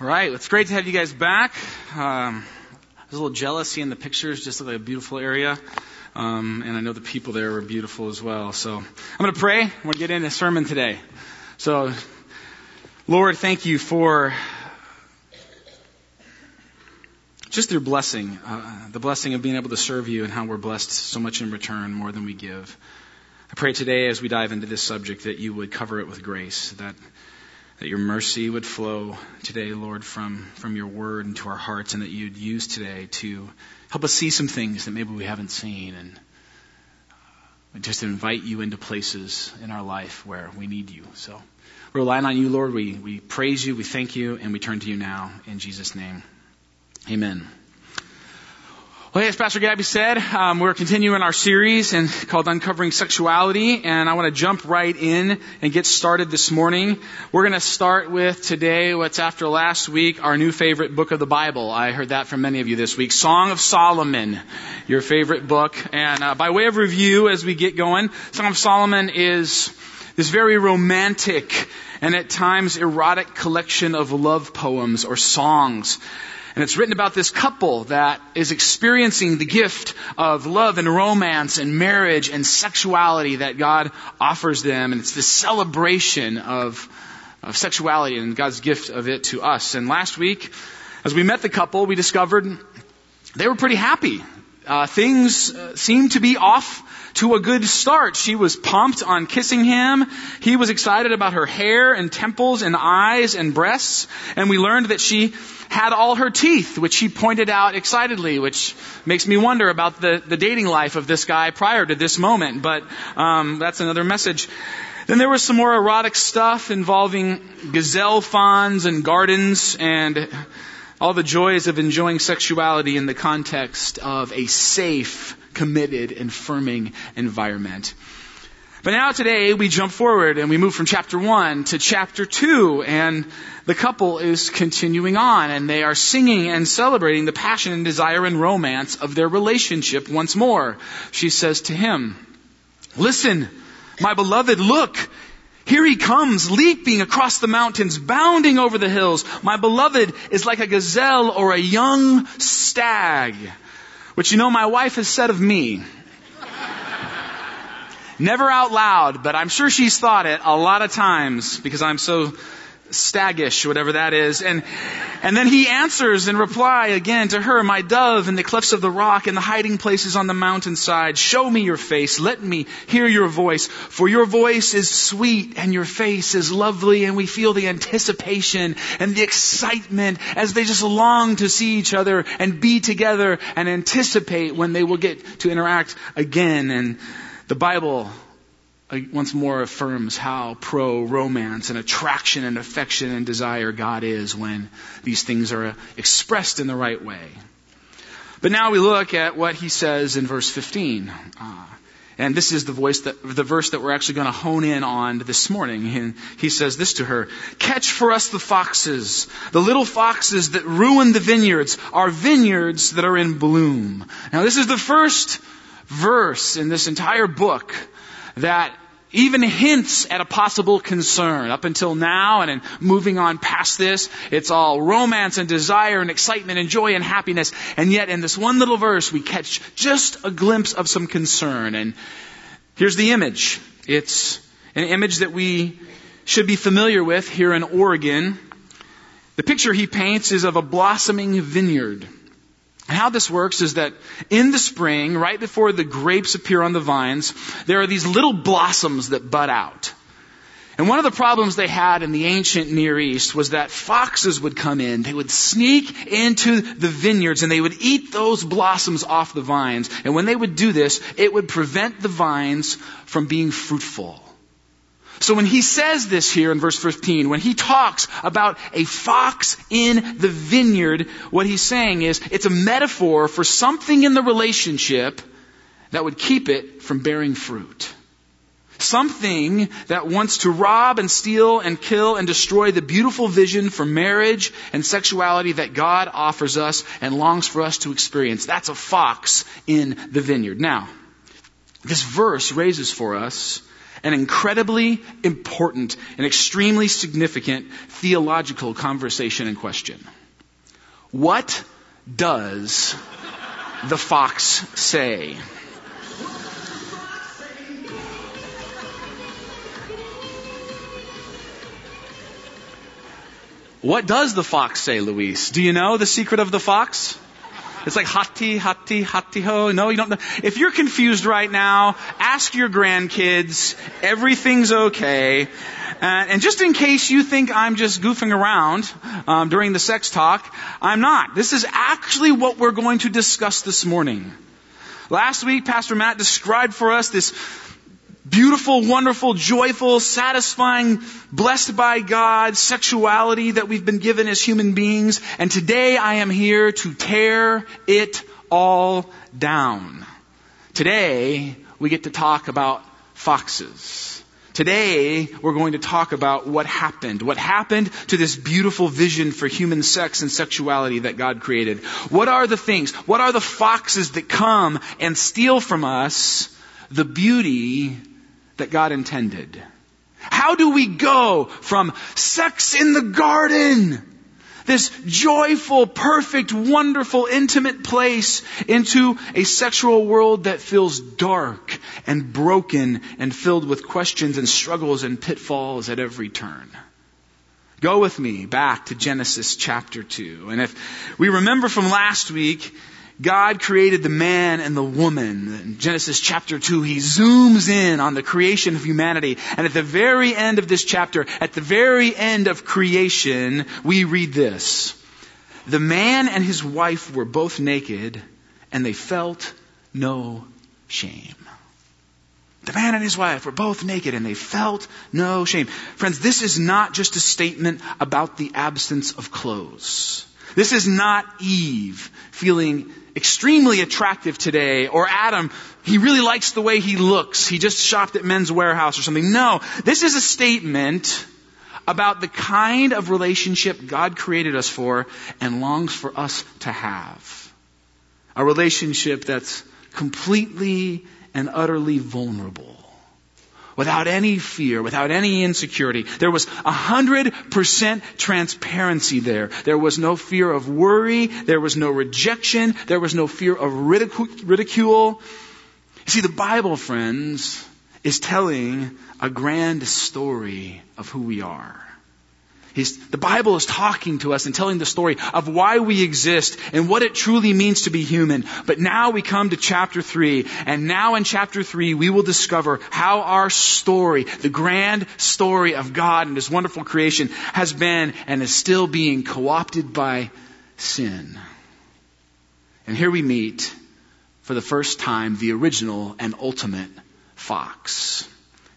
All right, it's great to have you guys back. Um, I was a little jealous seeing the pictures, just look like a beautiful area. Um, and I know the people there were beautiful as well. So I'm going to pray. We're going to get into sermon today. So, Lord, thank you for just your blessing, uh, the blessing of being able to serve you and how we're blessed so much in return, more than we give. I pray today as we dive into this subject that you would cover it with grace, that that your mercy would flow today, Lord, from, from your word into our hearts, and that you'd use today to help us see some things that maybe we haven't seen, and uh, just invite you into places in our life where we need you. So we're relying on you, Lord. We, we praise you, we thank you, and we turn to you now. In Jesus' name, amen. Well, as Pastor Gabby said, um, we're continuing our series and called Uncovering Sexuality, and I want to jump right in and get started this morning. We're going to start with today what's after last week our new favorite book of the Bible. I heard that from many of you this week, Song of Solomon, your favorite book. And uh, by way of review, as we get going, Song of Solomon is this very romantic and at times erotic collection of love poems or songs and it's written about this couple that is experiencing the gift of love and romance and marriage and sexuality that God offers them. And it's this celebration of, of sexuality and God's gift of it to us. And last week, as we met the couple, we discovered they were pretty happy. Uh, things uh, seemed to be off to a good start. She was pumped on kissing him. He was excited about her hair and temples and eyes and breasts. And we learned that she had all her teeth, which he pointed out excitedly, which makes me wonder about the, the dating life of this guy prior to this moment. But um, that's another message. Then there was some more erotic stuff involving gazelle fawns and gardens and all the joys of enjoying sexuality in the context of a safe, committed, and firming environment. But now today we jump forward and we move from chapter 1 to chapter 2 and the couple is continuing on and they are singing and celebrating the passion and desire and romance of their relationship once more. She says to him, Listen, my beloved, look, here he comes, leaping across the mountains, bounding over the hills. My beloved is like a gazelle or a young stag, which you know my wife has said of me. Never out loud, but I'm sure she's thought it a lot of times because I'm so staggish, whatever that is. And, and then he answers in reply again to her, my dove in the clefts of the rock and the hiding places on the mountainside. Show me your face. Let me hear your voice. For your voice is sweet and your face is lovely and we feel the anticipation and the excitement as they just long to see each other and be together and anticipate when they will get to interact again. And the Bible once more affirms how pro romance and attraction and affection and desire God is when these things are expressed in the right way. But now we look at what he says in verse 15. Uh, and this is the voice that, the verse that we're actually going to hone in on this morning. He says this to her, catch for us the foxes, the little foxes that ruin the vineyards, our vineyards that are in bloom. Now this is the first verse in this entire book that even hints at a possible concern. Up until now and in moving on past this, it's all romance and desire and excitement and joy and happiness. And yet in this one little verse, we catch just a glimpse of some concern. And here's the image. It's an image that we should be familiar with here in Oregon. The picture he paints is of a blossoming vineyard. How this works is that in the spring, right before the grapes appear on the vines, there are these little blossoms that bud out. And one of the problems they had in the ancient Near East was that foxes would come in. They would sneak into the vineyards and they would eat those blossoms off the vines. And when they would do this, it would prevent the vines from being fruitful. So when he says this here in verse 15, when he talks about a fox in the vineyard, what he's saying is it's a metaphor for something in the relationship that would keep it from bearing fruit. Something that wants to rob and steal and kill and destroy the beautiful vision for marriage and sexuality that God offers us and longs for us to experience. That's a fox in the vineyard. Now, this verse raises for us an incredibly important and extremely significant theological conversation in question. What does the fox say? What does the fox say, Luis? Do you know the secret of the fox? It's like hati, hati, hati ho. No, you don't know. If you're confused right now, ask your grandkids. Everything's okay. And, and just in case you think I'm just goofing around um, during the sex talk, I'm not. This is actually what we're going to discuss this morning. Last week, Pastor Matt described for us this beautiful, wonderful, joyful, satisfying, blessed by God sexuality that we've been given as human beings. And today I am here to tear it all down. Today we get to talk about foxes. Today, we're going to talk about what happened. What happened to this beautiful vision for human sex and sexuality that God created. What are the things? What are the foxes that come and steal from us the beauty that God intended? How do we go from sex in the garden, this joyful, perfect, wonderful, intimate place into a sexual world that feels dark and broken and filled with questions and struggles and pitfalls at every turn? Go with me back to Genesis chapter 2. And if we remember from last week, God created the man and the woman. In Genesis chapter 2, he zooms in on the creation of humanity. And at the very end of this chapter, at the very end of creation, we read this. The man and his wife were both naked, and they felt no shame. The man and his wife were both naked and they felt no shame. Friends, this is not just a statement about the absence of clothes. This is not Eve feeling extremely attractive today, or Adam, he really likes the way he looks. He just shopped at Men's Wearhouse or something. No, this is a statement about the kind of relationship God created us for and longs for us to have. A relationship that's completely and utterly vulnerable without any fear, without any insecurity. There was a hundred percent transparency there. There was no fear of worry. There was no rejection. There was no fear of ridicule. You see, the Bible, friends, is telling a grand story of who we are. He's, the Bible is talking to us and telling the story of why we exist and what it truly means to be human. But now we come to chapter 3, and now in chapter 3 we will discover how our story, the grand story of God and His wonderful creation, has been and is still being co-opted by sin. And here we meet, for the first time, the original and ultimate fox.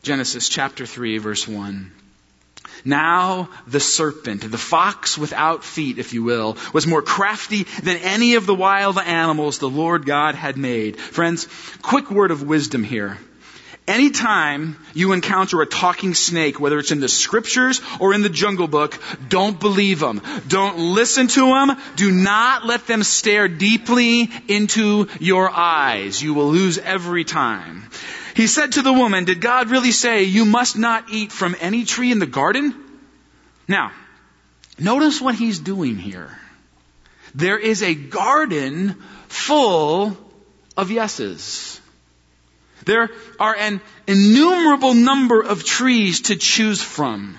Genesis chapter 3 verse 1. Now the serpent, the fox without feet, if you will, was more crafty than any of the wild animals the Lord God had made. Friends, quick word of wisdom here. Anytime you encounter a talking snake, whether it's in the scriptures or in the jungle book, don't believe them. Don't listen to them. Do not let them stare deeply into your eyes. You will lose every time. He said to the woman, Did God really say you must not eat from any tree in the garden? Now, notice what he's doing here. There is a garden full of yeses. There are an innumerable number of trees to choose from.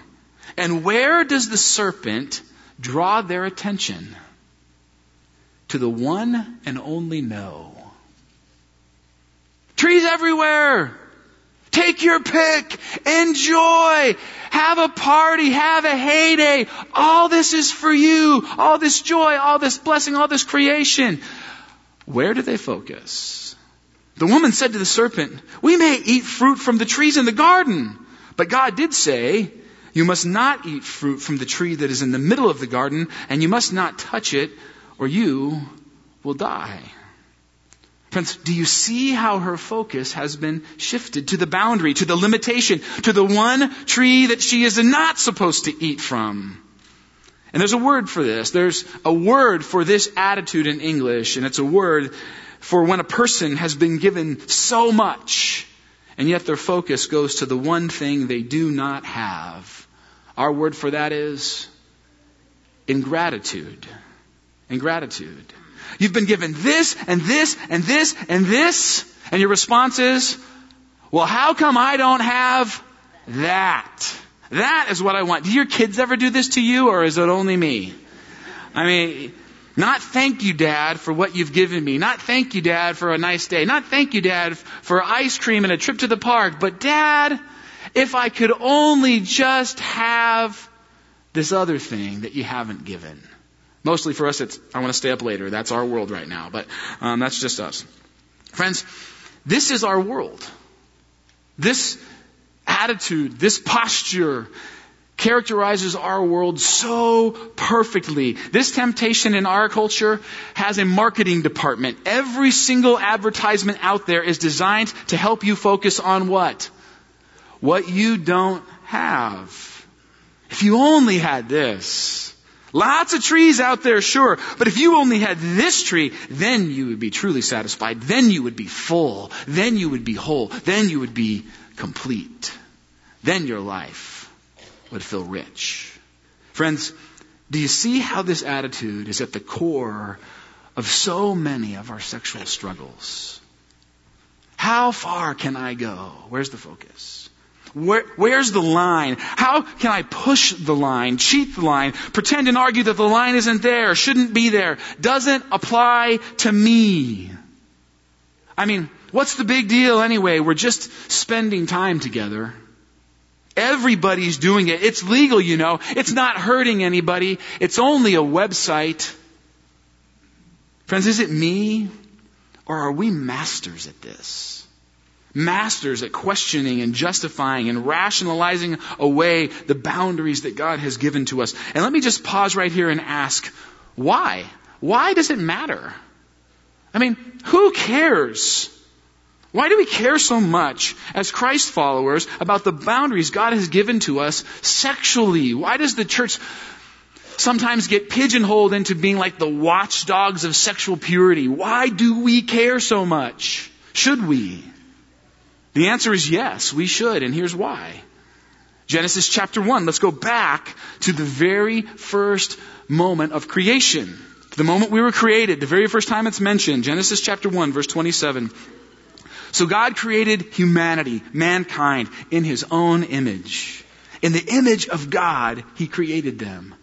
And where does the serpent draw their attention? To the one and only no. Trees everywhere. Take your pick. Enjoy. Have a party. Have a heyday. All this is for you. All this joy, all this blessing, all this creation. Where do they focus? The woman said to the serpent, We may eat fruit from the trees in the garden. But God did say, You must not eat fruit from the tree that is in the middle of the garden, and you must not touch it, or you will die. Friends, do you see how her focus has been shifted to the boundary, to the limitation, to the one tree that she is not supposed to eat from? And there's a word for this. There's a word for this attitude in English, and it's a word for when a person has been given so much And yet their focus goes to the one thing they do not have. Our word for that is ingratitude. Ingratitude. You've been given this and this and this and this, and your response is, well, how come I don't have that? That is what I want. Do your kids ever do this to you, or is it only me? I mean, not thank you, Dad, for what you've given me. Not thank you, Dad, for a nice day. Not thank you, Dad, for ice cream and a trip to the park. But, Dad, if I could only just have this other thing that you haven't given. Mostly for us, it's, I want to stay up later. That's our world right now. But um, that's just us. Friends, this is our world. This attitude, this posture, characterizes our world so perfectly. This temptation in our culture has a marketing department. Every single advertisement out there is designed to help you focus on what? What you don't have. If you only had this. Lots of trees out there, sure. But if you only had this tree, then you would be truly satisfied. Then you would be full. Then you would be whole. Then you would be complete. Then your life would feel rich. Friends, do you see how this attitude is at the core of so many of our sexual struggles? How far can I go? Where's the focus? Where, where's the line? How can I push the line, cheat the line, pretend and argue that the line isn't there, shouldn't be there, doesn't apply to me? I mean, what's the big deal anyway? We're just spending time together. Everybody's doing it. It's legal, you know. It's not hurting anybody. It's only a website. Friends, is it me? Or are we masters at this? Masters at questioning and justifying and rationalizing away the boundaries that God has given to us. And let me just pause right here and ask, why? Why does it matter? I mean, who cares? Why do we care so much as Christ followers about the boundaries God has given to us sexually? Why does the church sometimes get pigeonholed into being like the watchdogs of sexual purity? Why do we care so much? Should we? The answer is yes, we should, and here's why. Genesis chapter 1, let's go back to the very first moment of creation. The moment we were created, the very first time it's mentioned, Genesis chapter 1, verse 27. So God created humanity, mankind, in His own image. In the image of God, He created them.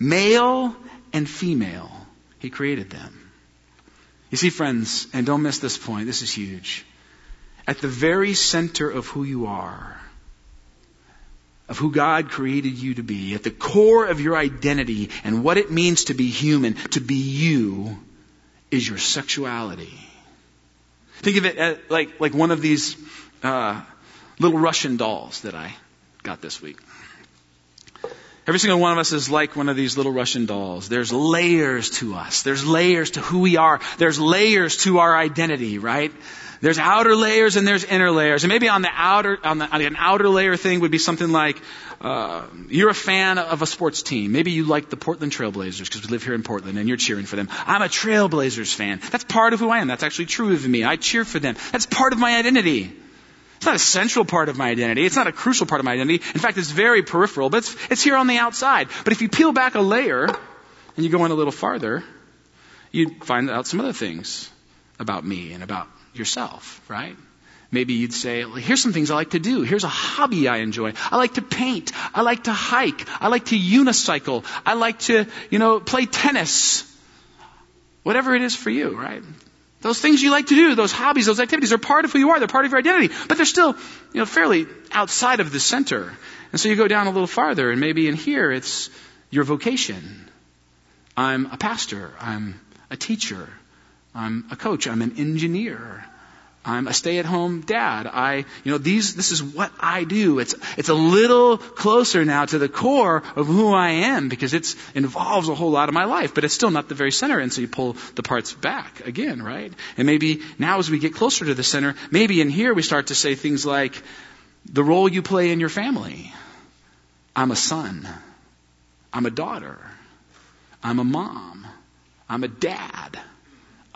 Male and female, He created them. You see, friends, and don't miss this point, this is huge. At the very center of who you are, of who God created you to be, at the core of your identity and what it means to be human, to be you, is your sexuality. Think of it as like, like one of these uh, little Russian dolls that I got this week. Every single one of us is like one of these little Russian dolls. There's layers to us. There's layers to who we are. There's layers to our identity, right? There's outer layers and there's inner layers. And maybe on the outer, on, the, on an outer layer thing would be something like, uh, you're a fan of a sports team. Maybe you like the Portland Trailblazers because we live here in Portland and you're cheering for them. I'm a Trailblazers fan. That's part of who I am. That's actually true of me. I cheer for them. That's part of my identity. It's not a central part of my identity. It's not a crucial part of my identity. In fact, it's very peripheral, but it's, it's here on the outside. But if you peel back a layer and you go in a little farther, you find out some other things about me and about yourself, right? Maybe you'd say, here's some things I like to do. Here's a hobby I enjoy. I like to paint. I like to hike. I like to unicycle. I like to, you know, play tennis. Whatever it is for you, right? Those things you like to do, those hobbies, those activities are part of who you are. They're part of your identity. But they're still, you know, fairly outside of the center. And so you go down a little farther and maybe in here it's your vocation. I'm a pastor. I'm a teacher. I'm a coach. I'm an engineer. I'm a stay-at-home dad. I, you know, these, this is what I do. It's, it's a little closer now to the core of who I am because it involves a whole lot of my life, but it's still not the very center. And so you pull the parts back again, right? And maybe now as we get closer to the center, maybe in here we start to say things like the role you play in your family. I'm a son. I'm a daughter. I'm a mom. I'm a dad.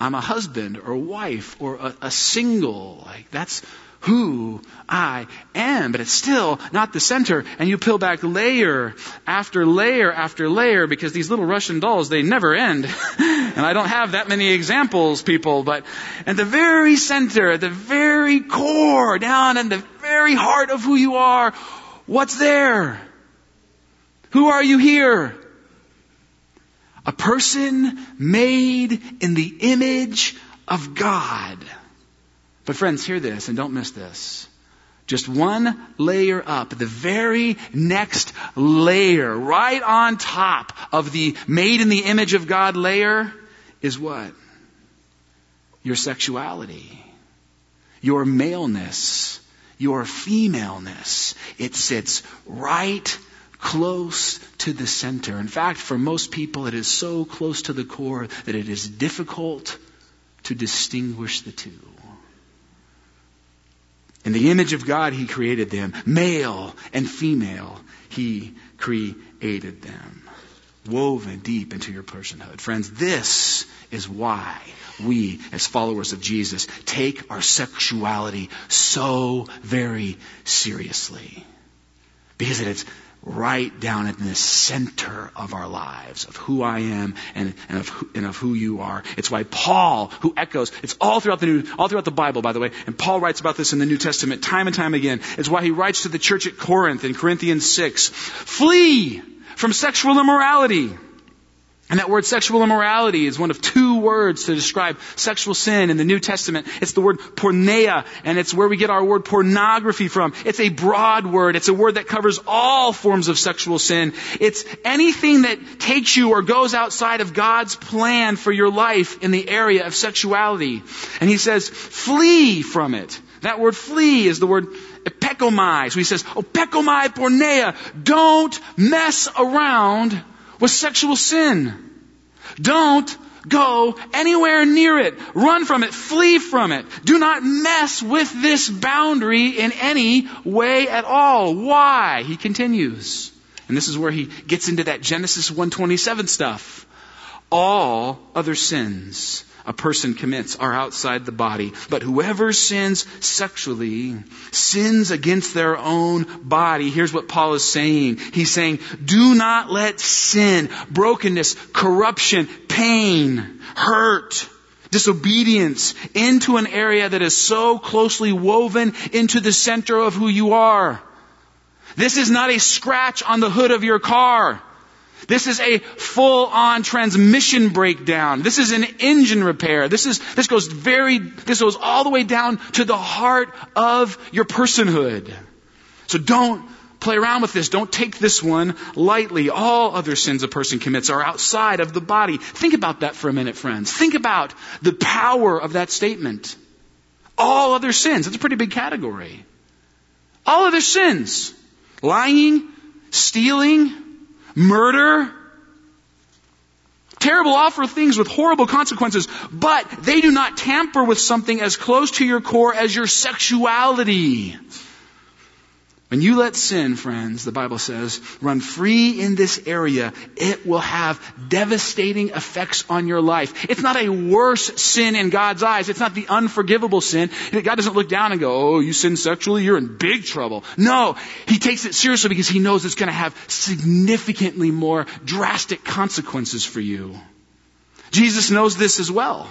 I'm a husband or wife or a, a single. Like that's who I am, but it's still not the center. And you peel back layer after layer after layer because these little Russian dolls, they never end. and I don't have that many examples, people, but at the very center, at the very core, down in the very heart of who you are, what's there? Who are you here? A person made in the image of God. But friends, hear this and don't miss this. Just one layer up, the very next layer, right on top of the made in the image of God layer, is what? Your sexuality, your maleness, your femaleness. It sits right close to the center. In fact, for most people, it is so close to the core that it is difficult to distinguish the two. In the image of God, He created them. Male and female, He created them. Woven deep into your personhood. Friends, this is why we, as followers of Jesus, take our sexuality so very seriously. Because it is right down in the center of our lives of who I am and, and, of and of who you are. It's why Paul, who echoes, it's all throughout the New, all throughout the Bible, by the way, and Paul writes about this in the New Testament time and time again. It's why he writes to the church at Corinth in Corinthians 6, flee from sexual immorality. And that word sexual immorality is one of two words to describe sexual sin in the New Testament. It's the word porneia, and it's where we get our word pornography from. It's a broad word. It's a word that covers all forms of sexual sin. It's anything that takes you or goes outside of God's plan for your life in the area of sexuality. And he says, flee from it. That word flee is the word epekomai. So he says, opekomai porneia. Don't mess around with sexual sin. Don't go anywhere near it. Run from it. Flee from it. Do not mess with this boundary in any way at all. Why? He continues. And this is where he gets into that Genesis 127 stuff. All other sins a person commits are outside the body. But whoever sins sexually sins against their own body. Here's what Paul is saying. He's saying, do not let sin, brokenness, corruption, pain, hurt, disobedience into an area that is so closely woven into the center of who you are. This is not a scratch on the hood of your car. This is a full on transmission breakdown. This is an engine repair. This is, this goes very, this goes all the way down to the heart of your personhood. So don't play around with this. Don't take this one lightly. All other sins a person commits are outside of the body. Think about that for a minute, friends. Think about the power of that statement. All other sins. It's a pretty big category. All other sins. Lying, stealing, murder, terrible, awful things with horrible consequences, but they do not tamper with something as close to your core as your sexuality. When you let sin, friends, the Bible says, run free in this area, it will have devastating effects on your life. It's not a worse sin in God's eyes. It's not the unforgivable sin. God doesn't look down and go, oh, you sin sexually, you're in big trouble. No, He takes it seriously because He knows it's going to have significantly more drastic consequences for you. Jesus knows this as well.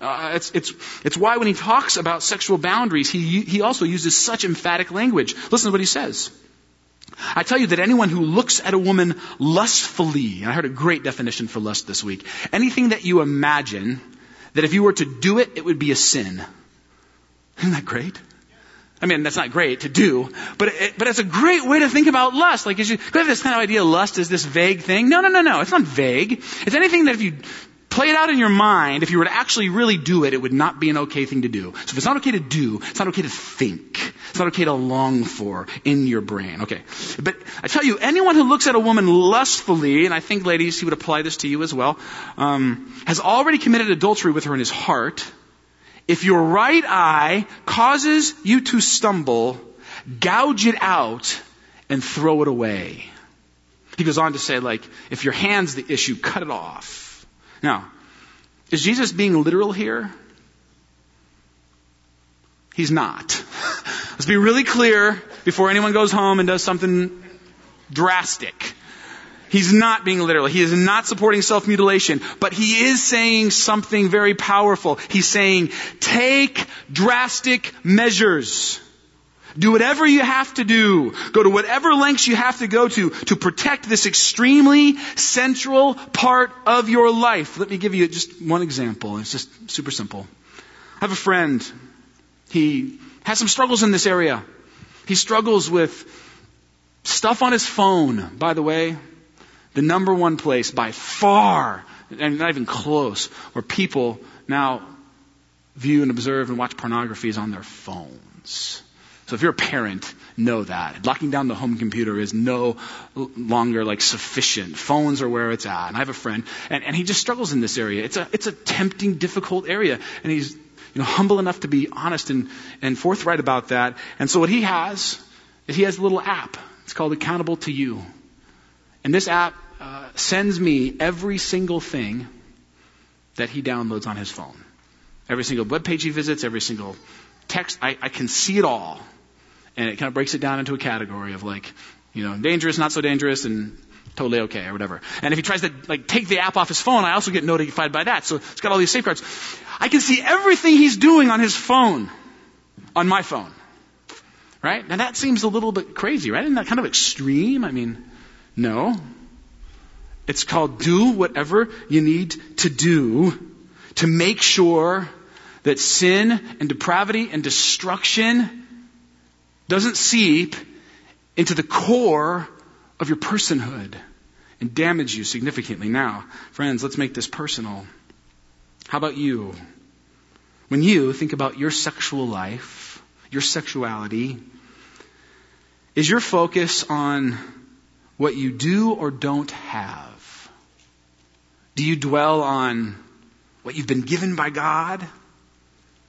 Uh, it's, it's, it's why when he talks about sexual boundaries, he, he also uses such emphatic language. Listen to what he says. I tell you that anyone who looks at a woman lustfully, and I heard a great definition for lust this week, anything that you imagine that if you were to do it, it would be a sin. Isn't that great? I mean, that's not great to do, but it, but it's a great way to think about lust. Like, is you have this kind of idea lust is this vague thing. No, no, no, no. It's not vague. It's anything that if you play it out in your mind, if you were to actually really do it, it would not be an okay thing to do. So if it's not okay to do, it's not okay to think. It's not okay to long for in your brain. Okay. But I tell you, anyone who looks at a woman lustfully, and I think ladies, he would apply this to you as well, um, has already committed adultery with her in his heart. If your right eye causes you to stumble, gouge it out and throw it away. He goes on to say, like, if your hand's the issue, cut it off. Now, Is Jesus being literal here? He's not. Let's be really clear before anyone goes home and does something drastic. He's not being literal. He is not supporting self-mutilation, but he is saying something very powerful. He's saying, take drastic measures. Do whatever you have to do. Go to whatever lengths you have to go to to protect this extremely central part of your life. Let me give you just one example. It's just super simple. I have a friend. He has some struggles in this area. He struggles with stuff on his phone, by the way. The number one place by far, and not even close, where people now view and observe and watch pornography is on their phones. So if you're a parent, know that. Locking down the home computer is no longer like sufficient. Phones are where it's at. And I have a friend, and, and he just struggles in this area. It's a, it's a tempting, difficult area. And he's, you know, humble enough to be honest and, and forthright about that. And so what he has is he has a little app. It's called Accountable2You. And this app uh, sends me every single thing that he downloads on his phone. Every single web page he visits, every single text, I, I can see it all and it kind of breaks it down into a category of like, you know, dangerous, not so dangerous, and totally okay or whatever. And if he tries to like take the app off his phone, I also get notified by that. So it's got all these safeguards. I can see everything he's doing on his phone, on my phone. Right? Now that seems a little bit crazy, right? Isn't that kind of extreme? I mean, no. It's called do whatever you need to do to make sure that sin and depravity and destruction doesn't seep into the core of your personhood and damage you significantly. Now, friends, let's make this personal. How about you? When you think about your sexual life, your sexuality, is your focus on what you do or don't have? Do you dwell on what you've been given by God?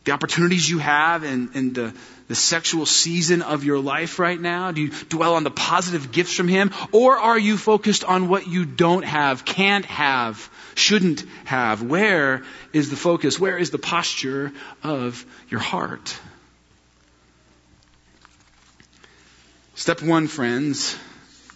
the opportunities you have and, and the, the sexual season of your life right now? Do you dwell on the positive gifts from Him? Or are you focused on what you don't have, can't have, shouldn't have? Where is the focus? Where is the posture of your heart? Step one, friends,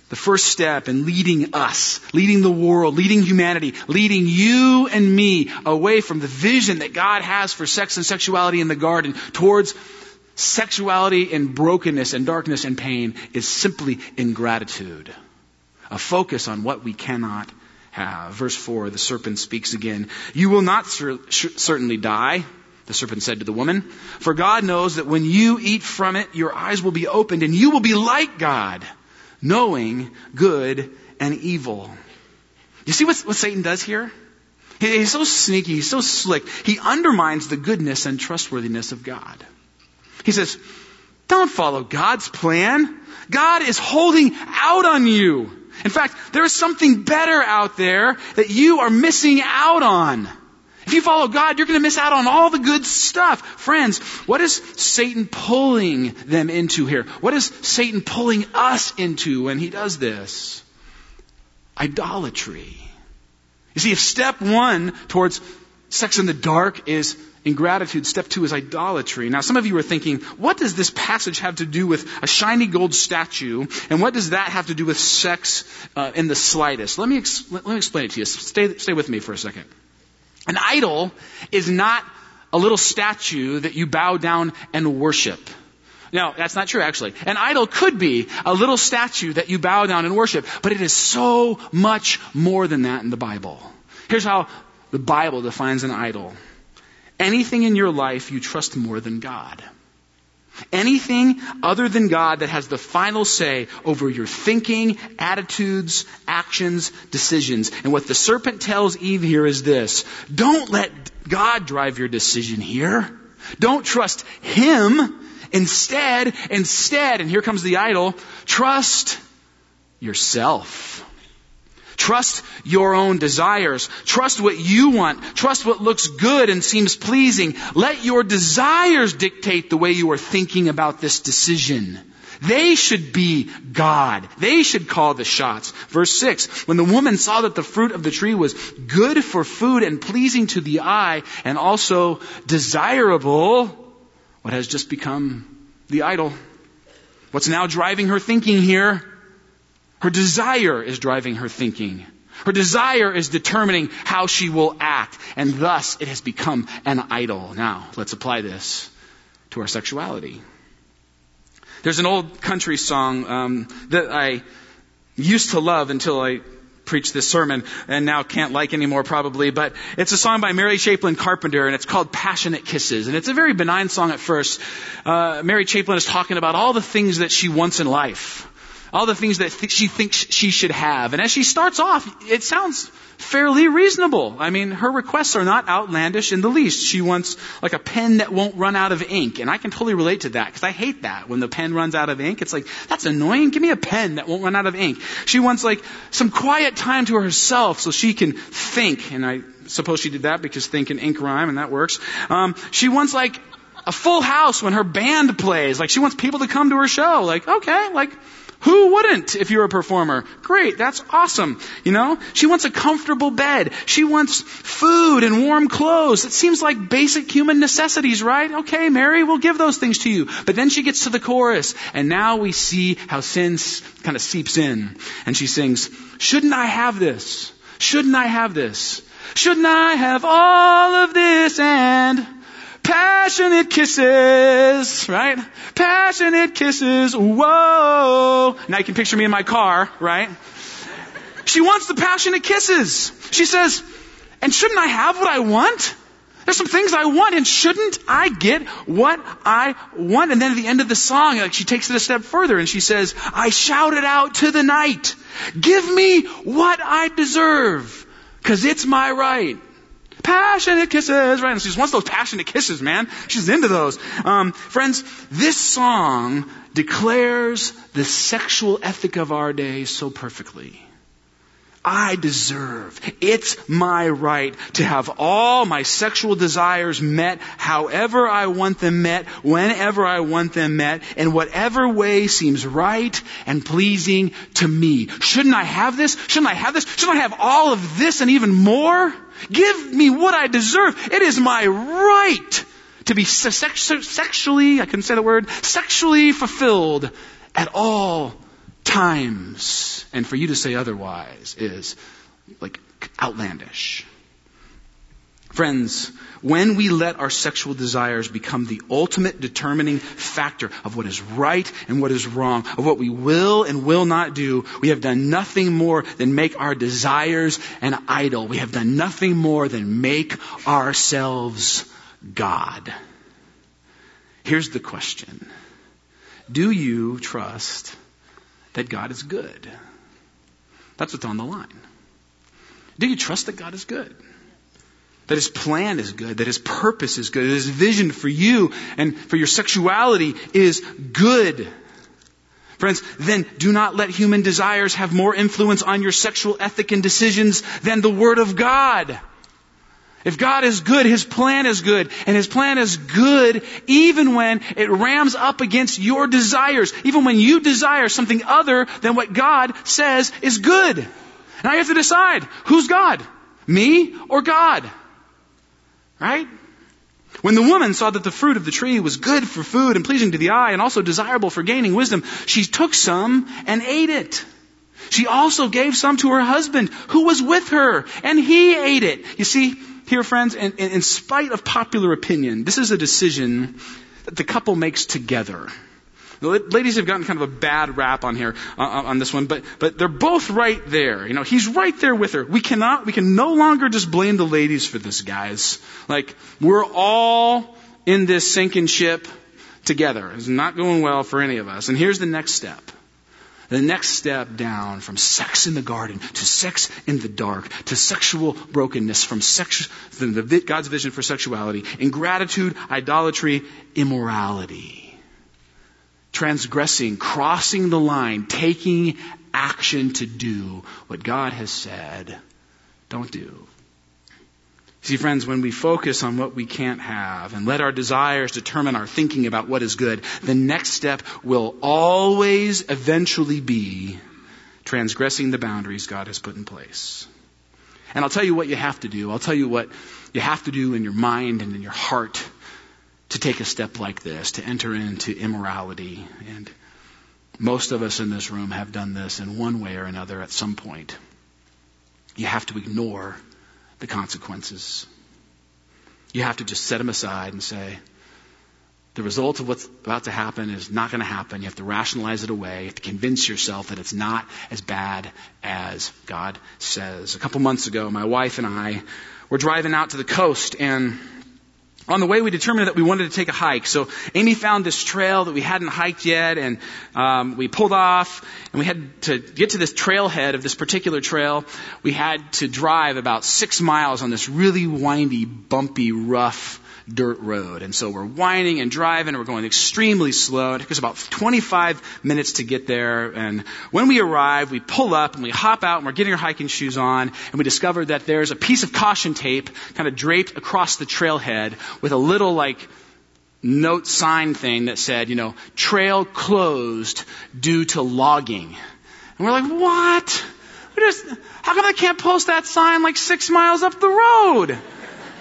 the first step in leading us, leading the world, leading humanity, leading you and me away from the vision that God has for sex and sexuality in the garden towards sexuality and brokenness and darkness and pain is simply ingratitude. A focus on what we cannot have. Verse 4, the serpent speaks again. You will not cer- certainly die. The serpent said to the woman, for God knows that when you eat from it, your eyes will be opened and you will be like God knowing good and evil. You see what, what Satan does here? He, he's so sneaky, he's so slick. He undermines the goodness and trustworthiness of God. He says, don't follow God's plan. God is holding out on you. In fact, there is something better out there that you are missing out on. If you follow God, you're going to miss out on all the good stuff. Friends, what is Satan pulling them into here? What is Satan pulling us into when he does this? Idolatry. You see, if step one towards sex in the dark is ingratitude, step two is idolatry. Now, some of you are thinking, what does this passage have to do with a shiny gold statue, and what does that have to do with sex uh, in the slightest? Let me, ex- let me explain it to you. Stay, stay with me for a second. An idol is not a little statue that you bow down and worship. No, that's not true actually. An idol could be a little statue that you bow down and worship, but it is so much more than that in the Bible. Here's how the Bible defines an idol. Anything in your life you trust more than God. Anything other than God that has the final say over your thinking, attitudes, actions, decisions. And what the serpent tells Eve here is this. Don't let God drive your decision here. Don't trust Him. Instead, instead, and here comes the idol, trust yourself. Trust your own desires. Trust what you want. Trust what looks good and seems pleasing. Let your desires dictate the way you are thinking about this decision. They should be God. They should call the shots. Verse 6 When the woman saw that the fruit of the tree was good for food and pleasing to the eye and also desirable, what has just become the idol? What's now driving her thinking here? Her desire is driving her thinking. Her desire is determining how she will act, and thus it has become an idol. Now, let's apply this to our sexuality. There's an old country song um, that I used to love until I preached this sermon and now can't like anymore probably, but it's a song by Mary Chapin Carpenter and it's called Passionate Kisses. And it's a very benign song at first. Uh, Mary Chapin is talking about all the things that she wants in life all the things that th- she thinks she should have. And as she starts off, it sounds fairly reasonable. I mean, her requests are not outlandish in the least. She wants like a pen that won't run out of ink. And I can totally relate to that because I hate that when the pen runs out of ink. It's like, that's annoying. Give me a pen that won't run out of ink. She wants like some quiet time to herself so she can think. And I suppose she did that because think and ink rhyme and that works. Um, she wants like a full house when her band plays. Like she wants people to come to her show. Like, okay, like, who wouldn't if you're a performer? Great, that's awesome. You know, she wants a comfortable bed. She wants food and warm clothes. It seems like basic human necessities, right? Okay, Mary, we'll give those things to you. But then she gets to the chorus, and now we see how sin kind of seeps in. And she sings, Shouldn't I have this? Shouldn't I have this? Shouldn't I have all of this and Passionate kisses, right? Passionate kisses, whoa. Now you can picture me in my car, right? She wants the passionate kisses. She says, and shouldn't I have what I want? There's some things I want, and shouldn't I get what I want? And then at the end of the song, like she takes it a step further and she says, I shouted out to the night, give me what I deserve, cause it's my right. Passionate kisses, right? And she just wants those passionate kisses, man. She's into those. Um, friends, this song declares the sexual ethic of our day so perfectly. I deserve. It's my right to have all my sexual desires met however I want them met, whenever I want them met, in whatever way seems right and pleasing to me. Shouldn't I have this? Shouldn't I have this? Shouldn't I have all of this and even more? Give me what I deserve. It is my right to be sexually, I couldn't say the word, sexually fulfilled at all times. And for you to say otherwise is like outlandish. Friends, when we let our sexual desires become the ultimate determining factor of what is right and what is wrong, of what we will and will not do, we have done nothing more than make our desires an idol. We have done nothing more than make ourselves God. Here's the question. Do you trust that God is good. That's what's on the line. Do you trust that God is good? That His plan is good, that His purpose is good, that His vision for you and for your sexuality is good. Friends, then do not let human desires have more influence on your sexual ethic and decisions than the Word of God. If God is good, His plan is good. And His plan is good even when it rams up against your desires. Even when you desire something other than what God says is good. Now you have to decide, who's God? Me or God? Right? When the woman saw that the fruit of the tree was good for food and pleasing to the eye and also desirable for gaining wisdom, she took some and ate it. She also gave some to her husband who was with her and he ate it. You see, here, friends, in, in spite of popular opinion, this is a decision that the couple makes together. Ladies have gotten kind of a bad rap on here uh, uh, on this one, but but they're both right there. You know, he's right there with her. We cannot, we can no longer just blame the ladies for this, guys. Like we're all in this sinking ship together. It's not going well for any of us. And here's the next step. The next step down from sex in the garden to sex in the dark to sexual brokenness from sex, the, God's vision for sexuality, ingratitude, idolatry, immorality. Transgressing, crossing the line, taking action to do what God has said don't do. See, friends, when we focus on what we can't have and let our desires determine our thinking about what is good, the next step will always eventually be transgressing the boundaries God has put in place. And I'll tell you what you have to do. I'll tell you what you have to do in your mind and in your heart to take a step like this, to enter into immorality. And most of us in this room have done this in one way or another at some point. You have to ignore the consequences. You have to just set them aside and say, the result of what's about to happen is not going to happen. You have to rationalize it away. You have to convince yourself that it's not as bad as God says. A couple months ago, my wife and I were driving out to the coast and on the way, we determined that we wanted to take a hike. So Amy found this trail that we hadn't hiked yet, and um, we pulled off. And we had to get to this trailhead of this particular trail. We had to drive about six miles on this really windy, bumpy, rough dirt road. And so we're whining and driving, and we're going extremely slow. It took us about 25 minutes to get there. And when we arrive, we pull up and we hop out and we're getting our hiking shoes on, and we discover that there's a piece of caution tape kind of draped across the trailhead with a little like note sign thing that said, you know, trail closed due to logging. And we're like, what? We Just, how come I can't post that sign like six miles up the road?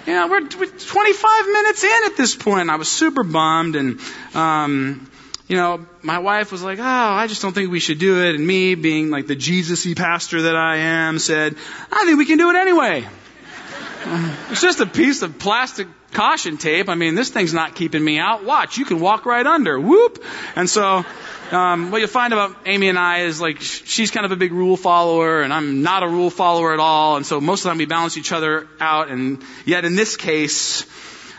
Yeah, we're, we're 25 minutes in at this point. I was super bummed, and um, you know, my wife was like, "Oh, I just don't think we should do it." And me, being like the Jesus-y pastor that I am, said, "I think we can do it anyway." it's just a piece of plastic caution tape. I mean, this thing's not keeping me out. Watch, you can walk right under. Whoop! And so um, what you'll find about Amy and I is like she's kind of a big rule follower, and I'm not a rule follower at all. And so most of the time we balance each other out. And yet in this case,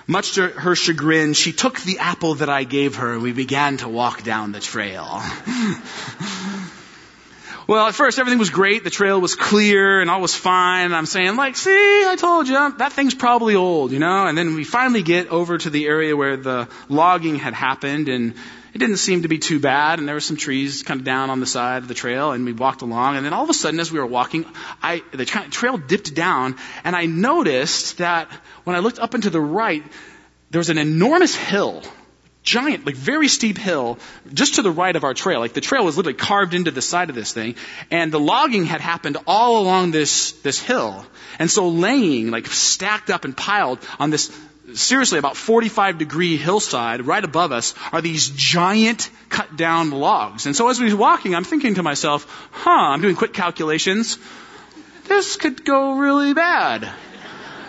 much to her chagrin, she took the apple that I gave her, and we began to walk down the trail. Well, at first everything was great. The trail was clear and all was fine. And I'm saying, like, see, I told you, that thing's probably old, you know? And then we finally get over to the area where the logging had happened and it didn't seem to be too bad, and there were some trees kind of down on the side of the trail, and we walked along, and then all of a sudden, as we were walking, I, the trail dipped down, and I noticed that when I looked up and to the right, there was an enormous hill, giant, like very steep hill, just to the right of our trail. Like the trail was literally carved into the side of this thing, and the logging had happened all along this, this hill. And so laying, like stacked up and piled on this seriously about 45 degree hillside right above us are these giant cut down logs. And so as we were walking, I'm thinking to myself, huh, I'm doing quick calculations. This could go really bad.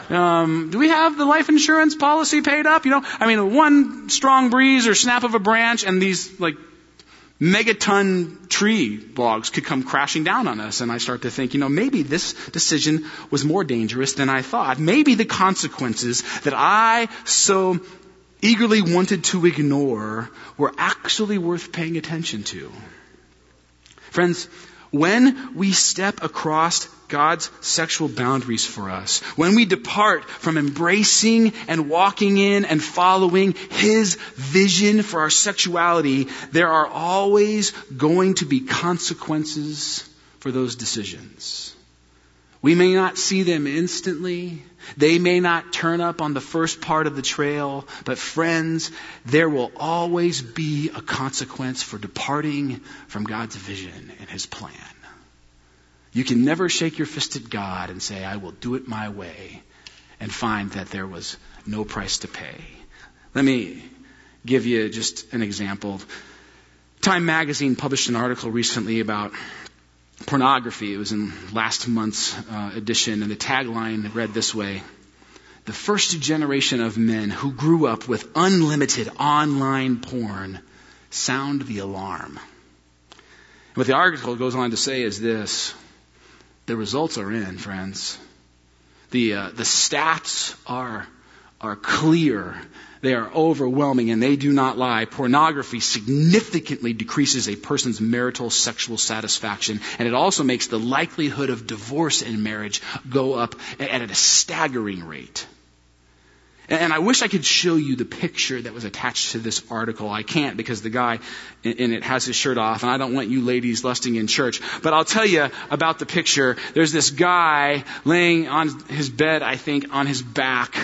Um, do we have the life insurance policy paid up? You know, I mean, one strong breeze or snap of a branch and these like megaton tree logs could come crashing down on us. And I start to think, you know, maybe this decision was more dangerous than I thought. Maybe the consequences that I so eagerly wanted to ignore were actually worth paying attention to. Friends, when we step across God's sexual boundaries for us, when we depart from embracing and walking in and following His vision for our sexuality, there are always going to be consequences for those decisions. We may not see them instantly. They may not turn up on the first part of the trail, but friends, there will always be a consequence for departing from God's vision and His plan. You can never shake your fist at God and say, I will do it my way, and find that there was no price to pay. Let me give you just an example. Time magazine published an article recently about pornography. It was in last month's uh, edition, and the tagline read this way The first generation of men who grew up with unlimited online porn sound the alarm. What the article goes on to say is this the results are in, friends. The, uh, the stats are, are clear. They are overwhelming and they do not lie. Pornography significantly decreases a person's marital sexual satisfaction and it also makes the likelihood of divorce in marriage go up at a staggering rate. And I wish I could show you the picture that was attached to this article. I can't because the guy in it has his shirt off and I don't want you ladies lusting in church. But I'll tell you about the picture. There's this guy laying on his bed, I think, on his back.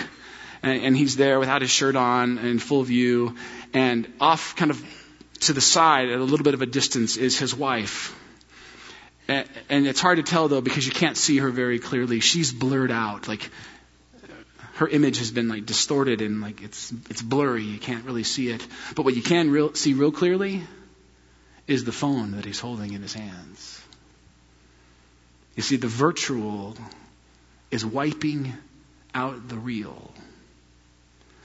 And, he's there without his shirt on in full view. And off kind of to the side at a little bit of a distance is his wife. And it's hard to tell though because you can't see her very clearly. She's blurred out. Like her image has been like distorted and like it's it's blurry. You can't really see it. But what you can real, see real clearly is the phone that he's holding in his hands. You see, the virtual is wiping out the real.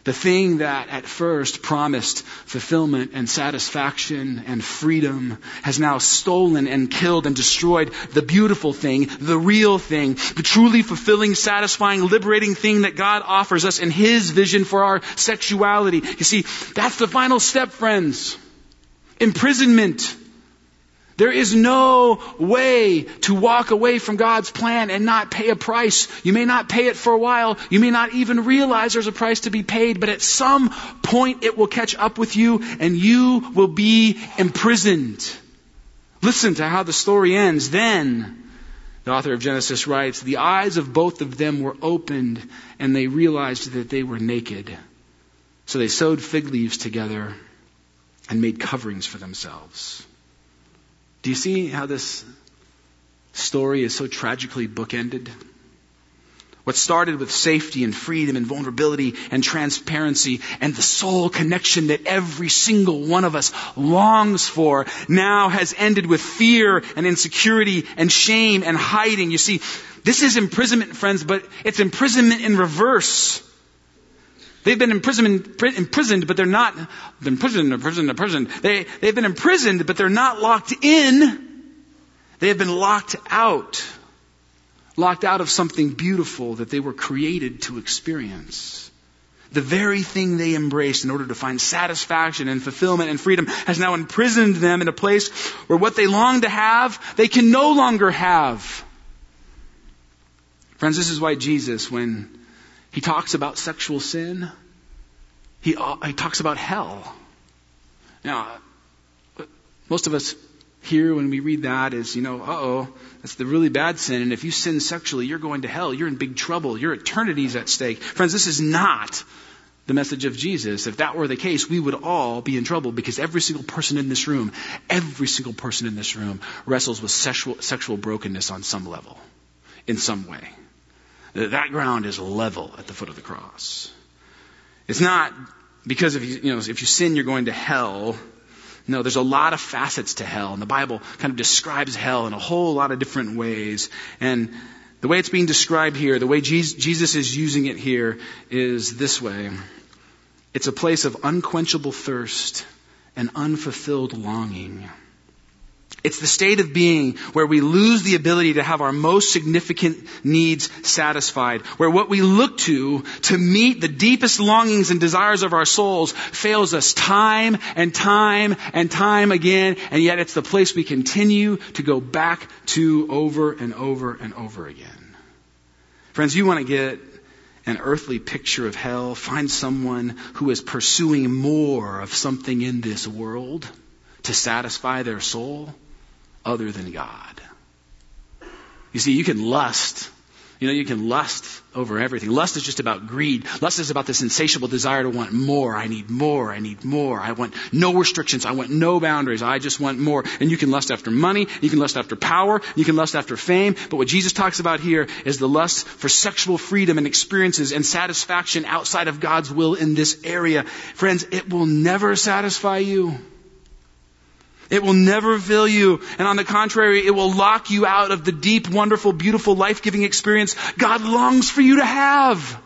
The thing that at first promised fulfillment and satisfaction and freedom has now stolen and killed and destroyed the beautiful thing, the real thing, the truly fulfilling, satisfying, liberating thing that God offers us in His vision for our sexuality. You see, that's the final step, friends. Imprisonment. There is no way to walk away from God's plan and not pay a price. You may not pay it for a while. You may not even realize there's a price to be paid, but at some point it will catch up with you and you will be imprisoned. Listen to how the story ends. Then, the author of Genesis writes, the eyes of both of them were opened and they realized that they were naked. So they sewed fig leaves together and made coverings for themselves. Do you see how this story is so tragically bookended? What started with safety and freedom and vulnerability and transparency and the soul connection that every single one of us longs for now has ended with fear and insecurity and shame and hiding. You see, this is imprisonment, friends, but it's imprisonment in reverse. They've been imprisoned, imprisoned, but they're not imprisoned, imprisoned, imprisoned. They, they've been imprisoned, but they're not locked in. They have been locked out. Locked out of something beautiful that they were created to experience. The very thing they embraced in order to find satisfaction and fulfillment and freedom has now imprisoned them in a place where what they long to have, they can no longer have. Friends, this is why Jesus, when he talks about sexual sin. He, uh, he talks about hell. Now, most of us here when we read that is, you know, uh oh, that's the really bad sin. And if you sin sexually, you're going to hell. You're in big trouble. Your eternity's at stake. Friends, this is not the message of Jesus. If that were the case, we would all be in trouble because every single person in this room, every single person in this room wrestles with sexual, sexual brokenness on some level, in some way. That ground is level at the foot of the cross. It's not because if you, you know, if you sin, you're going to hell. No, there's a lot of facets to hell, and the Bible kind of describes hell in a whole lot of different ways. And the way it's being described here, the way Jesus is using it here, is this way it's a place of unquenchable thirst and unfulfilled longing. It's the state of being where we lose the ability to have our most significant needs satisfied, where what we look to to meet the deepest longings and desires of our souls fails us time and time and time again, and yet it's the place we continue to go back to over and over and over again. Friends, you want to get an earthly picture of hell, find someone who is pursuing more of something in this world to satisfy their soul other than God. You see, you can lust. You know, you can lust over everything. Lust is just about greed. Lust is about this insatiable desire to want more. I need more. I need more. I want no restrictions. I want no boundaries. I just want more. And you can lust after money. You can lust after power. You can lust after fame. But what Jesus talks about here is the lust for sexual freedom and experiences and satisfaction outside of God's will in this area. Friends, it will never satisfy you. It will never fill you. And on the contrary, it will lock you out of the deep, wonderful, beautiful, life-giving experience God longs for you to have.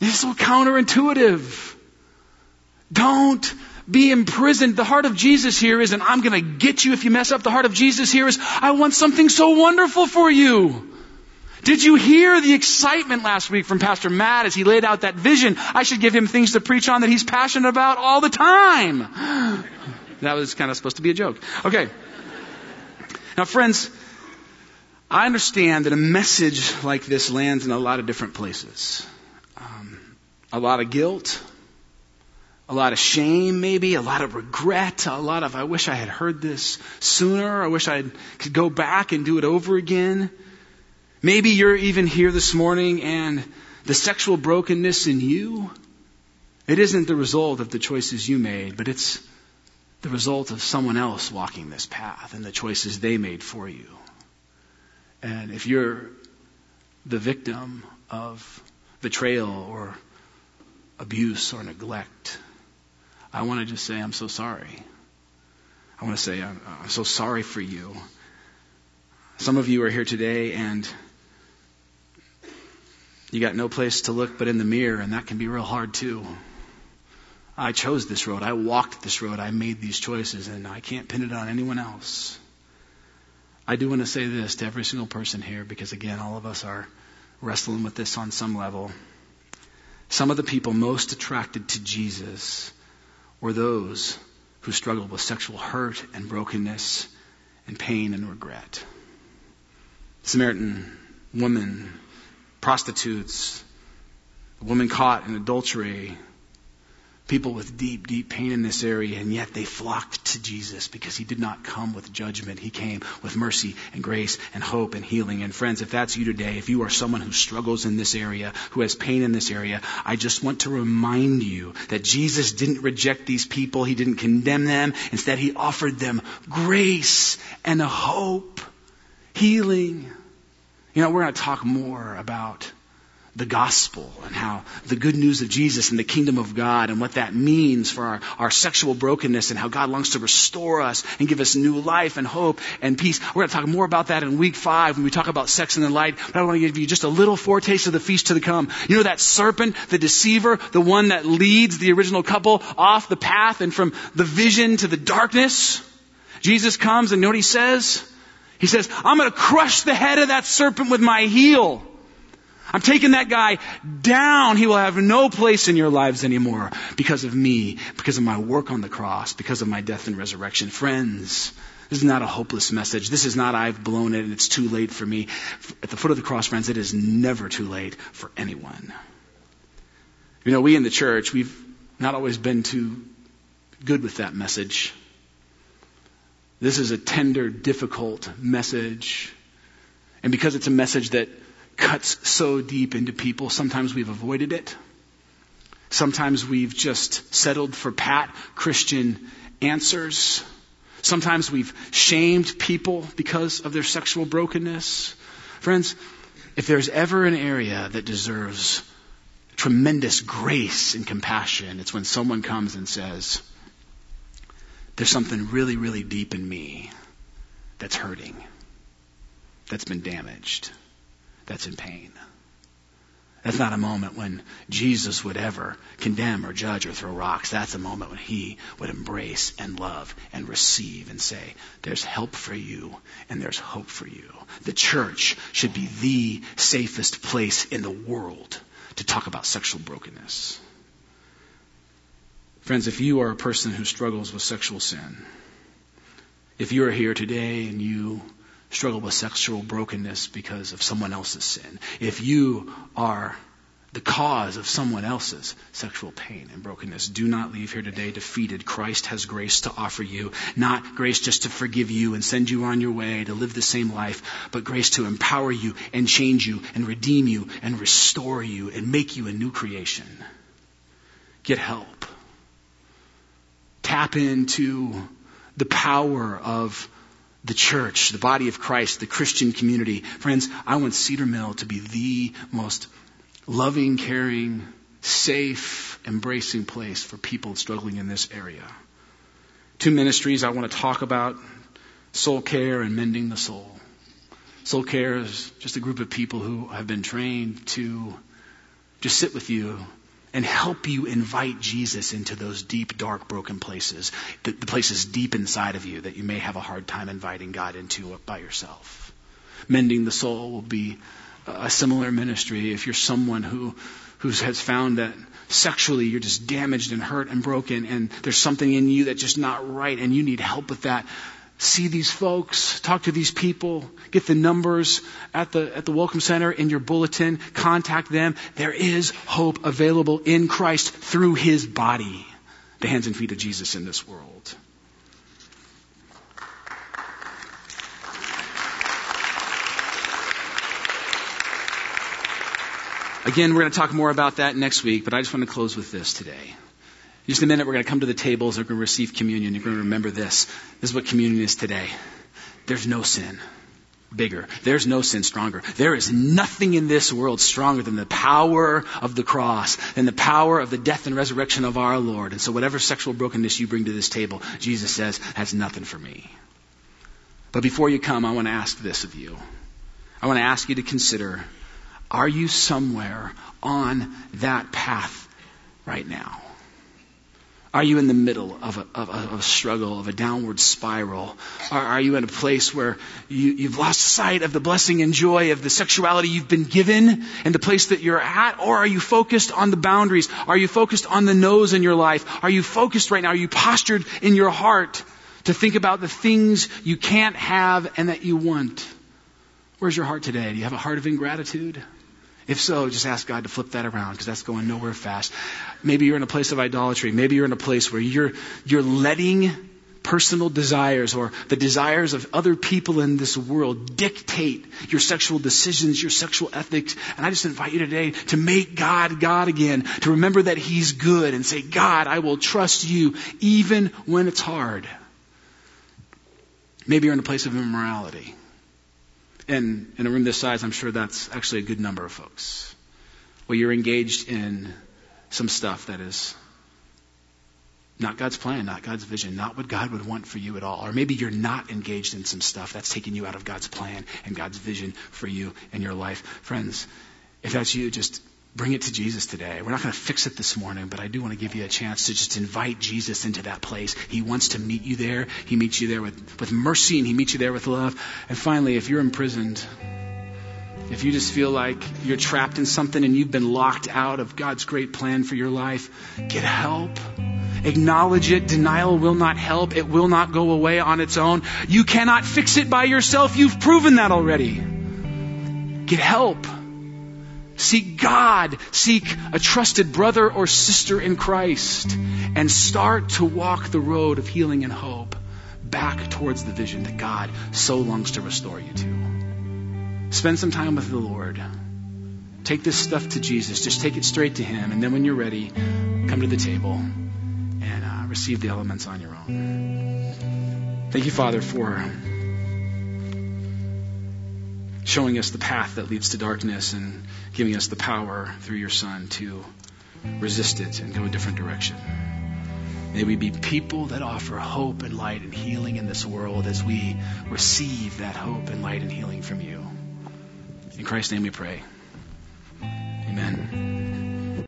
Is so counterintuitive. Don't be imprisoned. The heart of Jesus here isn't, I'm going to get you if you mess up. The heart of Jesus here is, I want something so wonderful for you. Did you hear the excitement last week from Pastor Matt as he laid out that vision? I should give him things to preach on that he's passionate about all the time. That was kind of supposed to be a joke. Okay. Now, friends, I understand that a message like this lands in a lot of different places. Um, a lot of guilt, a lot of shame, maybe, a lot of regret, a lot of, I wish I had heard this sooner. I wish I could go back and do it over again. Maybe you're even here this morning and the sexual brokenness in you, it isn't the result of the choices you made, but it's the result of someone else walking this path and the choices they made for you. And if you're the victim of betrayal or abuse or neglect, I want to just say, I'm so sorry. I want to say, I'm, I'm so sorry for you. Some of you are here today and you got no place to look but in the mirror, and that can be real hard too. I chose this road. I walked this road. I made these choices, and I can't pin it on anyone else. I do want to say this to every single person here because, again, all of us are wrestling with this on some level. Some of the people most attracted to Jesus were those who struggled with sexual hurt and brokenness and pain and regret. Samaritan woman, prostitutes, a woman caught in adultery, people with deep, deep pain in this area, and yet they flocked to Jesus because he did not come with judgment. He came with mercy and grace and hope and healing. And friends, if that's you today, if you are someone who struggles in this area, who has pain in this area, I just want to remind you that Jesus didn't reject these people. He didn't condemn them. Instead, he offered them grace and a hope, healing. You know, we're going to talk more about the gospel and how the good news of Jesus and the kingdom of God and what that means for our, our sexual brokenness and how God longs to restore us and give us new life and hope and peace. We're going to talk more about that in week five when we talk about sex and the light. But I want to give you just a little foretaste of the feast to come. You know that serpent, the deceiver, the one that leads the original couple off the path and from the vision to the darkness? Jesus comes and know what he says? He says, I'm going to crush the head of that serpent with my heel. I'm taking that guy down. He will have no place in your lives anymore because of me, because of my work on the cross, because of my death and resurrection. Friends, this is not a hopeless message. This is not I've blown it and it's too late for me. At the foot of the cross, friends, it is never too late for anyone. You know, we in the church, we've not always been too good with that message. This is a tender, difficult message. And because it's a message that cuts so deep into people. Sometimes we've avoided it. Sometimes we've just settled for pat Christian answers. Sometimes we've shamed people because of their sexual brokenness. Friends, if there's ever an area that deserves tremendous grace and compassion, it's when someone comes and says, There's something really, really deep in me that's hurting, that's been damaged that's in pain. That's not a moment when Jesus would ever condemn or judge or throw rocks. That's a moment when he would embrace and love and receive and say, there's help for you and there's hope for you. The church should be the safest place in the world to talk about sexual brokenness. Friends, if you are a person who struggles with sexual sin, if you are here today and you struggle with sexual brokenness because of someone else's sin, if you are the cause of someone else's sexual pain and brokenness. Do not leave here today defeated. Christ has grace to offer you. Not grace just to forgive you and send you on your way to live the same life, but grace to empower you and change you and redeem you and restore you and make you a new creation. Get help. Tap into the power of the church, the body of Christ, the Christian community. Friends, I want Cedar Mill to be the most loving, caring, safe, embracing place for people struggling in this area. Two ministries I want to talk about soul care and mending the soul. Soul care is just a group of people who have been trained to just sit with you and help you invite Jesus into those deep, dark, broken places, the, the, places deep inside of you that you may have a hard time inviting God into by yourself. Mending the soul will be a similar ministry if you're someone who, who has found that sexually you're just damaged and hurt and broken and there's something in you that's just not right and you need help with that see these folks, talk to these people, get the numbers at the, at the Welcome Center in your bulletin, contact them. There is hope available in Christ through His body, the hands and feet of Jesus in this world. Again, we're going to talk more about that next week, but I just want to close with this today. Just a minute, we're going to come to the tables. We're going to receive communion. You're going to remember this. This is what communion is today. There's no sin bigger. There's no sin stronger. There is nothing in this world stronger than the power of the cross and the power of the death and resurrection of our Lord. And so whatever sexual brokenness you bring to this table, Jesus says, has nothing for me. But before you come, I want to ask this of you. I want to ask you to consider are you somewhere on that path right now? Are you in the middle of a, of a, of a struggle, of a downward spiral? Are, are you in a place where you, you've lost sight of the blessing and joy of the sexuality you've been given and the place that you're at? Or are you focused on the boundaries? Are you focused on the no's in your life? Are you focused right now? Are you postured in your heart to think about the things you can't have and that you want? Where's your heart today? Do you have a heart of ingratitude? If so, just ask God to flip that around because that's going nowhere fast. Maybe you're in a place of idolatry. Maybe you're in a place where you're, you're letting personal desires or the desires of other people in this world dictate your sexual decisions, your sexual ethics. And I just invite you today to make God God again, to remember that He's good and say, God, I will trust you even when it's hard. Maybe you're in a place of immorality. And in a room this size, I'm sure that's actually a good number of folks. Well, you're engaged in some stuff that is not God's plan, not God's vision, not what God would want for you at all. Or maybe you're not engaged in some stuff that's taking you out of God's plan and God's vision for you and your life. Friends, if that's you, just bring it to Jesus today. We're not going to fix it this morning, but I do want to give you a chance to just invite Jesus into that place. He wants to meet you there. He meets you there with, with mercy and he meets you there with love. And finally, if you're imprisoned, if you just feel like you're trapped in something and you've been locked out of God's great plan for your life, get help. Acknowledge it. Denial will not help. It will not go away on its own. You cannot fix it by yourself. You've proven that already. Get help. Seek God. Seek a trusted brother or sister in Christ. And start to walk the road of healing and hope back towards the vision that God so longs to restore you to. Spend some time with the Lord. Take this stuff to Jesus. Just take it straight to Him. And then when you're ready, come to the table and uh, receive the elements on your own. Thank you, Father, for showing us the path that leads to darkness and giving us the power through your Son to resist it and go a different direction. May we be people that offer hope and light and healing in this world as we receive that hope and light and healing from you. In Christ's name we pray. Amen.